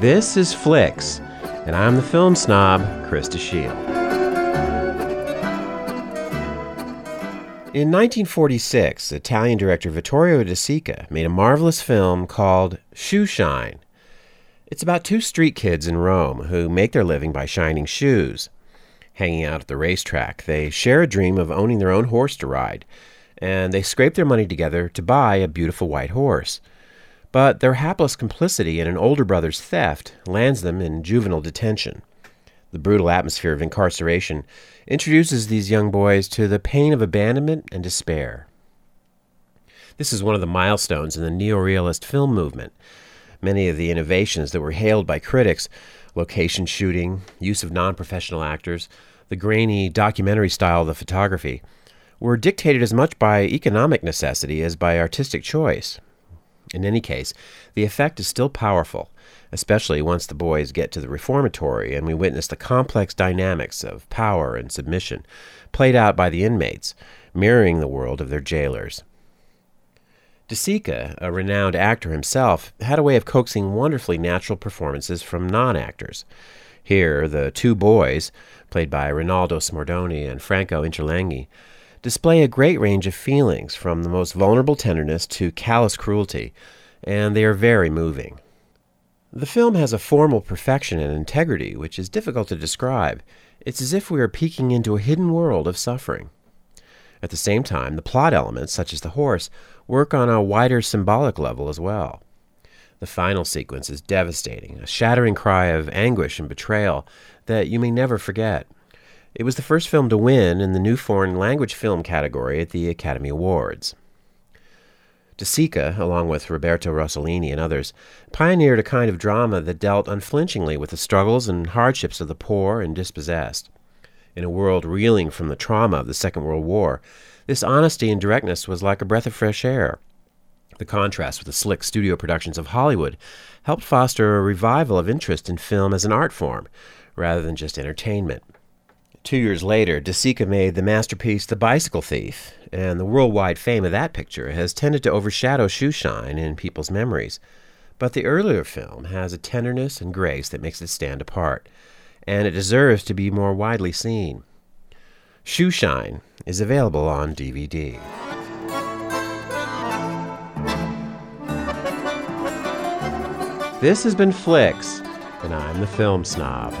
This is Flicks, and I'm the film snob, Krista Shield. In 1946, Italian director Vittorio De Sica made a marvelous film called Shoe Shine. It's about two street kids in Rome who make their living by shining shoes. Hanging out at the racetrack, they share a dream of owning their own horse to ride, and they scrape their money together to buy a beautiful white horse. But their hapless complicity in an older brother's theft lands them in juvenile detention. The brutal atmosphere of incarceration introduces these young boys to the pain of abandonment and despair. This is one of the milestones in the neorealist film movement. Many of the innovations that were hailed by critics location shooting, use of non professional actors, the grainy documentary style of the photography were dictated as much by economic necessity as by artistic choice. In any case, the effect is still powerful, especially once the boys get to the reformatory and we witness the complex dynamics of power and submission played out by the inmates, mirroring the world of their jailers. De Sica, a renowned actor himself, had a way of coaxing wonderfully natural performances from non actors. Here, the two boys, played by Rinaldo Smordoni and Franco Interlenghi, display a great range of feelings, from the most vulnerable tenderness to callous cruelty, and they are very moving. The film has a formal perfection and integrity which is difficult to describe. It's as if we are peeking into a hidden world of suffering. At the same time, the plot elements, such as the horse, work on a wider symbolic level as well. The final sequence is devastating, a shattering cry of anguish and betrayal that you may never forget. It was the first film to win in the new foreign language film category at the Academy Awards. De Sica, along with Roberto Rossellini and others, pioneered a kind of drama that dealt unflinchingly with the struggles and hardships of the poor and dispossessed. In a world reeling from the trauma of the Second World War, this honesty and directness was like a breath of fresh air. The contrast with the slick studio productions of Hollywood helped foster a revival of interest in film as an art form, rather than just entertainment. Two years later, De Sica made the masterpiece The Bicycle Thief, and the worldwide fame of that picture has tended to overshadow Shoeshine in people's memories. But the earlier film has a tenderness and grace that makes it stand apart, and it deserves to be more widely seen. Shoeshine is available on DVD. This has been Flicks, and I'm the film snob.